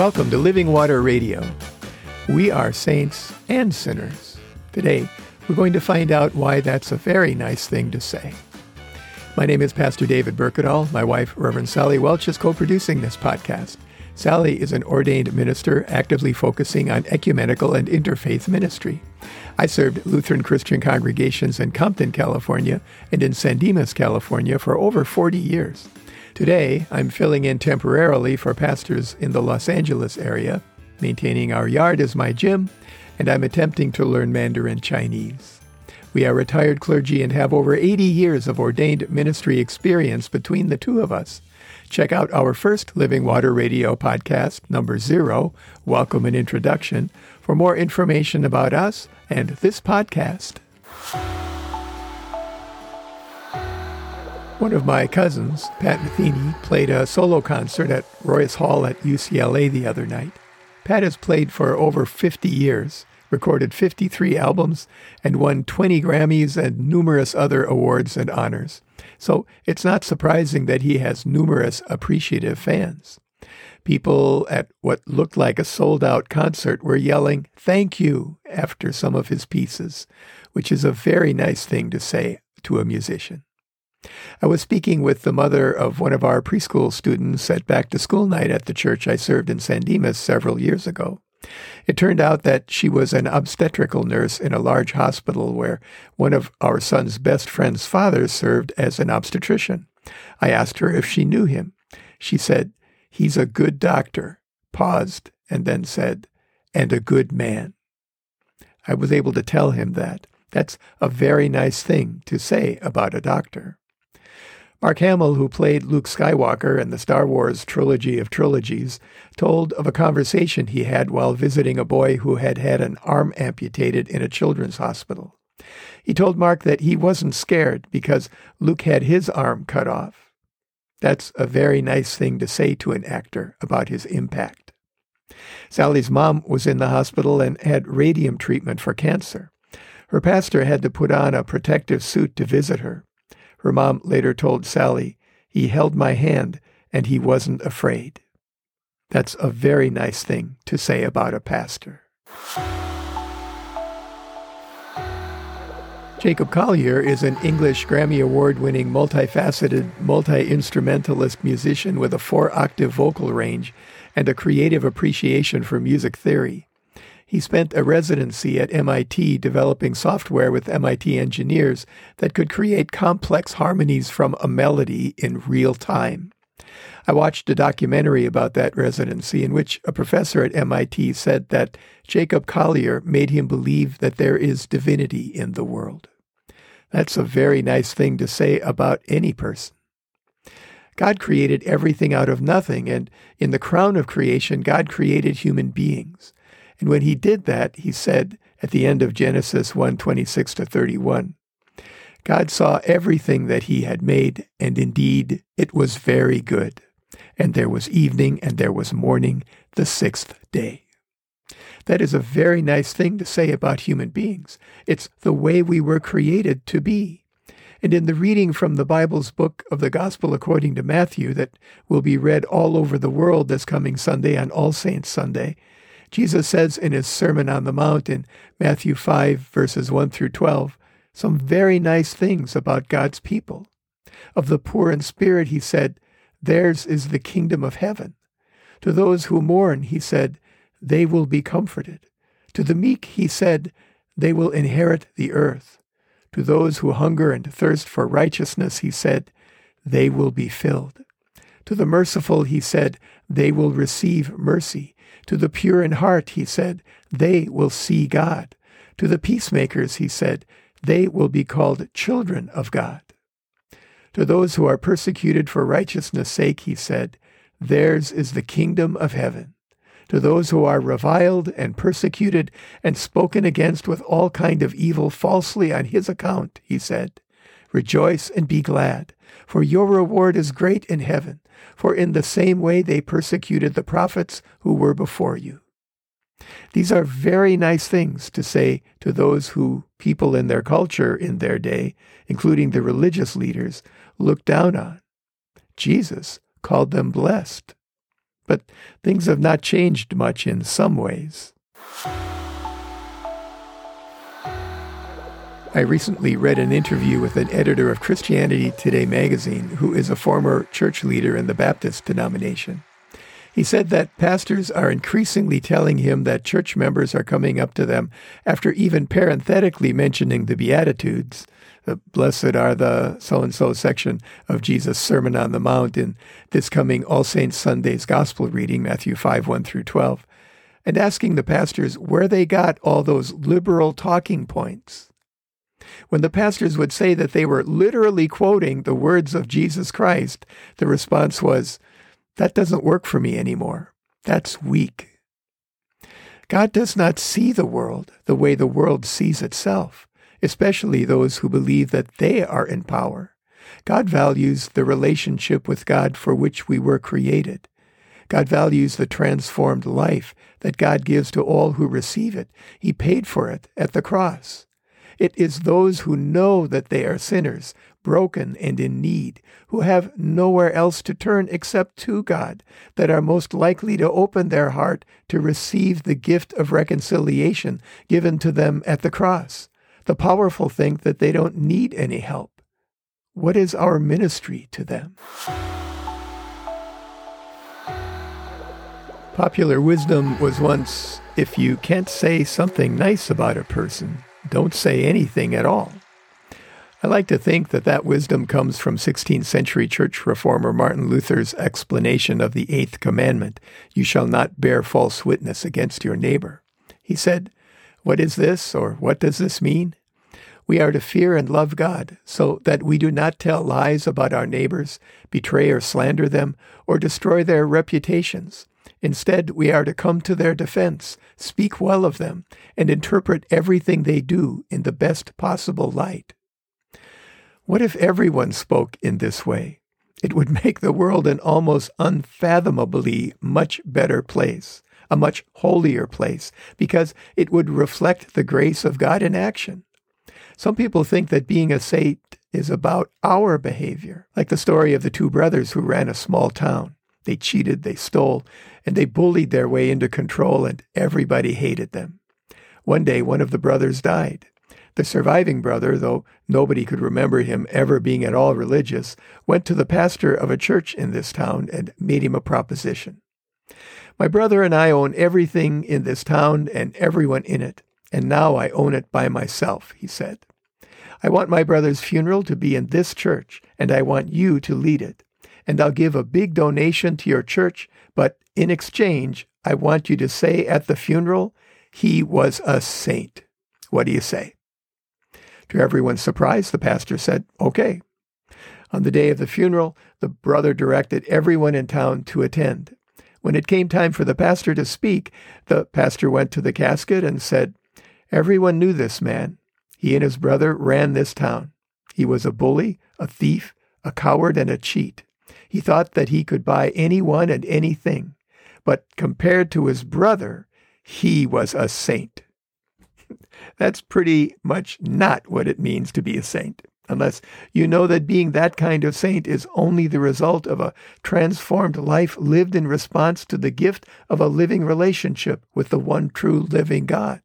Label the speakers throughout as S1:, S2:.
S1: Welcome to Living Water Radio. We are saints and sinners. Today, we're going to find out why that's a very nice thing to say. My name is Pastor David Berkedal. My wife, Reverend Sally Welch, is co producing this podcast. Sally is an ordained minister actively focusing on ecumenical and interfaith ministry. I served Lutheran Christian congregations in Compton, California, and in San Dimas, California for over 40 years. Today, I'm filling in temporarily for pastors in the Los Angeles area, maintaining our yard as my gym, and I'm attempting to learn Mandarin Chinese. We are retired clergy and have over 80 years of ordained ministry experience between the two of us. Check out our first Living Water Radio podcast, number zero, Welcome and Introduction, for more information about us and this podcast. One of my cousins, Pat Metheny, played a solo concert at Royce Hall at UCLA the other night. Pat has played for over 50 years, recorded 53 albums, and won 20 Grammys and numerous other awards and honors. So it's not surprising that he has numerous appreciative fans. People at what looked like a sold out concert were yelling, Thank you, after some of his pieces, which is a very nice thing to say to a musician. I was speaking with the mother of one of our preschool students at back to school night at the church I served in San Dimas several years ago. It turned out that she was an obstetrical nurse in a large hospital where one of our son's best friend's fathers served as an obstetrician. I asked her if she knew him. She said, He's a good doctor, paused, and then said, and a good man. I was able to tell him that. That's a very nice thing to say about a doctor. Mark Hamill, who played Luke Skywalker in the Star Wars trilogy of trilogies, told of a conversation he had while visiting a boy who had had an arm amputated in a children's hospital. He told Mark that he wasn't scared because Luke had his arm cut off. That's a very nice thing to say to an actor about his impact. Sally's mom was in the hospital and had radium treatment for cancer. Her pastor had to put on a protective suit to visit her. Her mom later told Sally, he held my hand and he wasn't afraid. That's a very nice thing to say about a pastor. Jacob Collier is an English Grammy Award winning, multifaceted, multi instrumentalist musician with a four octave vocal range and a creative appreciation for music theory. He spent a residency at MIT developing software with MIT engineers that could create complex harmonies from a melody in real time. I watched a documentary about that residency in which a professor at MIT said that Jacob Collier made him believe that there is divinity in the world. That's a very nice thing to say about any person. God created everything out of nothing, and in the crown of creation, God created human beings. And when he did that, he said at the end of Genesis 1 26 to 31, God saw everything that he had made, and indeed it was very good. And there was evening and there was morning, the sixth day. That is a very nice thing to say about human beings. It's the way we were created to be. And in the reading from the Bible's book of the Gospel according to Matthew, that will be read all over the world this coming Sunday on All Saints Sunday, Jesus says in his Sermon on the Mount in Matthew 5, verses 1 through 12, some very nice things about God's people. Of the poor in spirit, he said, Theirs is the kingdom of heaven. To those who mourn, he said, They will be comforted. To the meek, he said, They will inherit the earth. To those who hunger and thirst for righteousness, he said, They will be filled. To the merciful, he said, They will receive mercy. To the pure in heart, he said, they will see God. To the peacemakers, he said, they will be called children of God. To those who are persecuted for righteousness' sake, he said, theirs is the kingdom of heaven. To those who are reviled and persecuted and spoken against with all kind of evil falsely on his account, he said, Rejoice and be glad, for your reward is great in heaven for in the same way they persecuted the prophets who were before you. These are very nice things to say to those who people in their culture in their day, including the religious leaders, looked down on. Jesus called them blessed. but things have not changed much in some ways. I recently read an interview with an editor of Christianity Today magazine who is a former church leader in the Baptist denomination. He said that pastors are increasingly telling him that church members are coming up to them after even parenthetically mentioning the Beatitudes. The blessed are the so and so section of Jesus' Sermon on the Mount in this coming All Saints Sunday's Gospel reading, Matthew 5 1 through 12, and asking the pastors where they got all those liberal talking points. When the pastors would say that they were literally quoting the words of Jesus Christ, the response was, That doesn't work for me anymore. That's weak. God does not see the world the way the world sees itself, especially those who believe that they are in power. God values the relationship with God for which we were created. God values the transformed life that God gives to all who receive it. He paid for it at the cross. It is those who know that they are sinners, broken and in need, who have nowhere else to turn except to God, that are most likely to open their heart to receive the gift of reconciliation given to them at the cross. The powerful think that they don't need any help. What is our ministry to them? Popular wisdom was once if you can't say something nice about a person, don't say anything at all. I like to think that that wisdom comes from 16th century church reformer Martin Luther's explanation of the eighth commandment You shall not bear false witness against your neighbor. He said, What is this, or what does this mean? We are to fear and love God, so that we do not tell lies about our neighbors, betray or slander them, or destroy their reputations. Instead, we are to come to their defense, speak well of them, and interpret everything they do in the best possible light. What if everyone spoke in this way? It would make the world an almost unfathomably much better place, a much holier place, because it would reflect the grace of God in action. Some people think that being a saint is about our behavior, like the story of the two brothers who ran a small town. They cheated, they stole, and they bullied their way into control, and everybody hated them. One day, one of the brothers died. The surviving brother, though nobody could remember him ever being at all religious, went to the pastor of a church in this town and made him a proposition. My brother and I own everything in this town and everyone in it, and now I own it by myself, he said. I want my brother's funeral to be in this church, and I want you to lead it and I'll give a big donation to your church, but in exchange, I want you to say at the funeral, he was a saint. What do you say? To everyone's surprise, the pastor said, Okay. On the day of the funeral, the brother directed everyone in town to attend. When it came time for the pastor to speak, the pastor went to the casket and said, Everyone knew this man. He and his brother ran this town. He was a bully, a thief, a coward, and a cheat. He thought that he could buy anyone and anything, but compared to his brother, he was a saint. That's pretty much not what it means to be a saint, unless you know that being that kind of saint is only the result of a transformed life lived in response to the gift of a living relationship with the one true living God.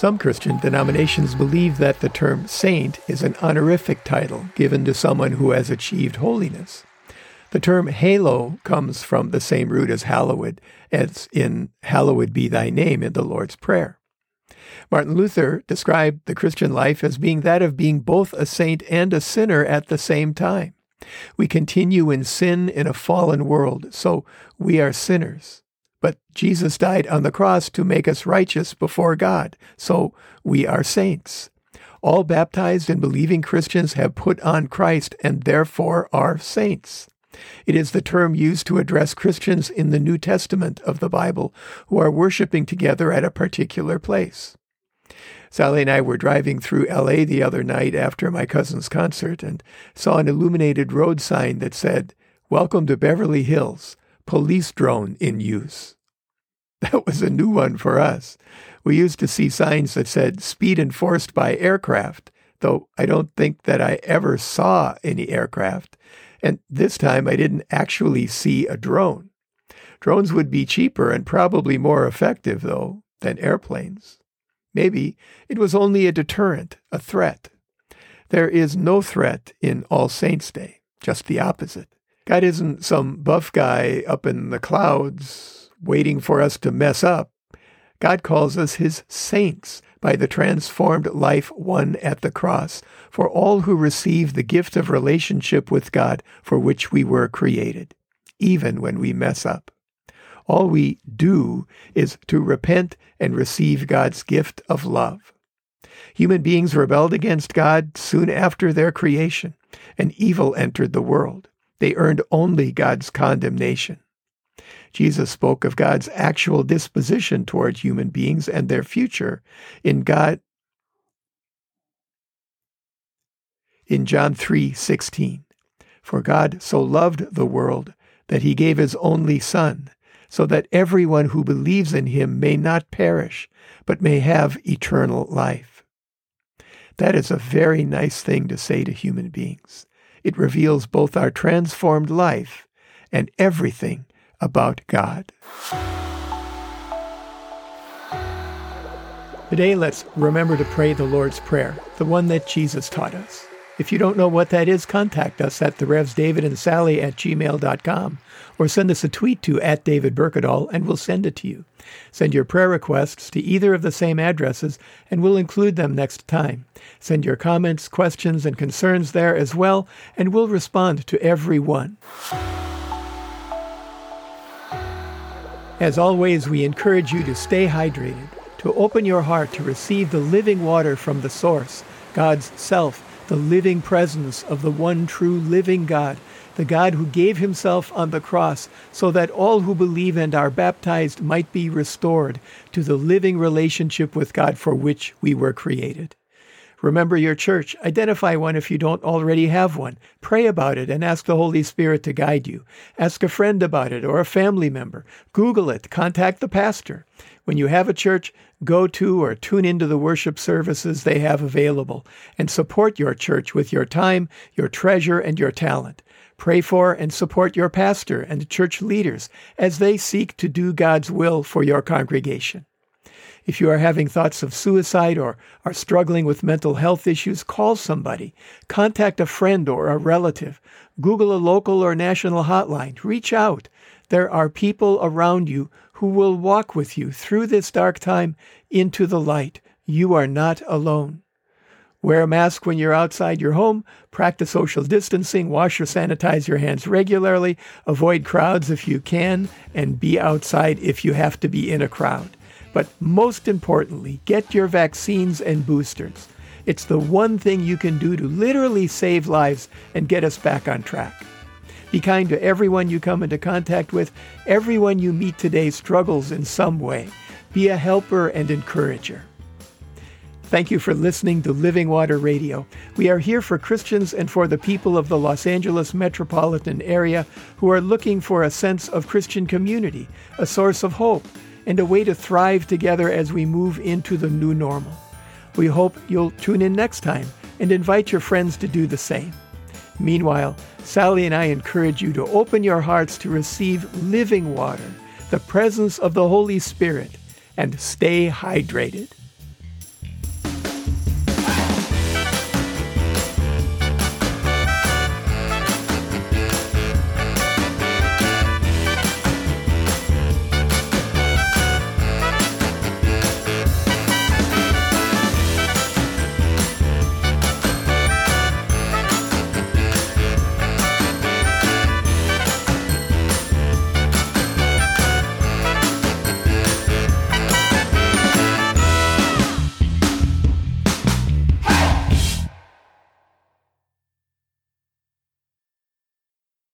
S1: Some Christian denominations believe that the term saint is an honorific title given to someone who has achieved holiness. The term halo comes from the same root as hallowed, as in hallowed be thy name in the Lord's Prayer. Martin Luther described the Christian life as being that of being both a saint and a sinner at the same time. We continue in sin in a fallen world, so we are sinners. But Jesus died on the cross to make us righteous before God, so we are saints. All baptized and believing Christians have put on Christ and therefore are saints. It is the term used to address Christians in the New Testament of the Bible who are worshiping together at a particular place. Sally and I were driving through LA the other night after my cousin's concert and saw an illuminated road sign that said, Welcome to Beverly Hills police drone in use. That was a new one for us. We used to see signs that said speed enforced by aircraft, though I don't think that I ever saw any aircraft. And this time I didn't actually see a drone. Drones would be cheaper and probably more effective, though, than airplanes. Maybe it was only a deterrent, a threat. There is no threat in All Saints' Day, just the opposite. God isn't some buff guy up in the clouds waiting for us to mess up. God calls us his saints by the transformed life won at the cross for all who receive the gift of relationship with God for which we were created, even when we mess up. All we do is to repent and receive God's gift of love. Human beings rebelled against God soon after their creation, and evil entered the world. They earned only God's condemnation. Jesus spoke of God's actual disposition toward human beings and their future in God in John 3:16. For God so loved the world that he gave his only son so that everyone who believes in him may not perish, but may have eternal life. That is a very nice thing to say to human beings. It reveals both our transformed life and everything about God. Today, let's remember to pray the Lord's Prayer, the one that Jesus taught us. If you don't know what that is, contact us at the Revs David and Sally at gmail.com or send us a tweet to at David Berkedal and we'll send it to you. Send your prayer requests to either of the same addresses and we'll include them next time. Send your comments, questions, and concerns there as well, and we'll respond to every one. As always, we encourage you to stay hydrated, to open your heart to receive the living water from the source, God's self the living presence of the one true living God, the God who gave himself on the cross so that all who believe and are baptized might be restored to the living relationship with God for which we were created. Remember your church. Identify one if you don't already have one. Pray about it and ask the Holy Spirit to guide you. Ask a friend about it or a family member. Google it. Contact the pastor. When you have a church, go to or tune into the worship services they have available and support your church with your time, your treasure, and your talent. Pray for and support your pastor and church leaders as they seek to do God's will for your congregation. If you are having thoughts of suicide or are struggling with mental health issues, call somebody. Contact a friend or a relative. Google a local or national hotline. Reach out. There are people around you who will walk with you through this dark time into the light. You are not alone. Wear a mask when you're outside your home. Practice social distancing. Wash or sanitize your hands regularly. Avoid crowds if you can, and be outside if you have to be in a crowd. But most importantly, get your vaccines and boosters. It's the one thing you can do to literally save lives and get us back on track. Be kind to everyone you come into contact with. Everyone you meet today struggles in some way. Be a helper and encourager. Thank you for listening to Living Water Radio. We are here for Christians and for the people of the Los Angeles metropolitan area who are looking for a sense of Christian community, a source of hope, and a way to thrive together as we move into the new normal. We hope you'll tune in next time and invite your friends to do the same. Meanwhile, Sally and I encourage you to open your hearts to receive living water, the presence of the Holy Spirit, and stay hydrated.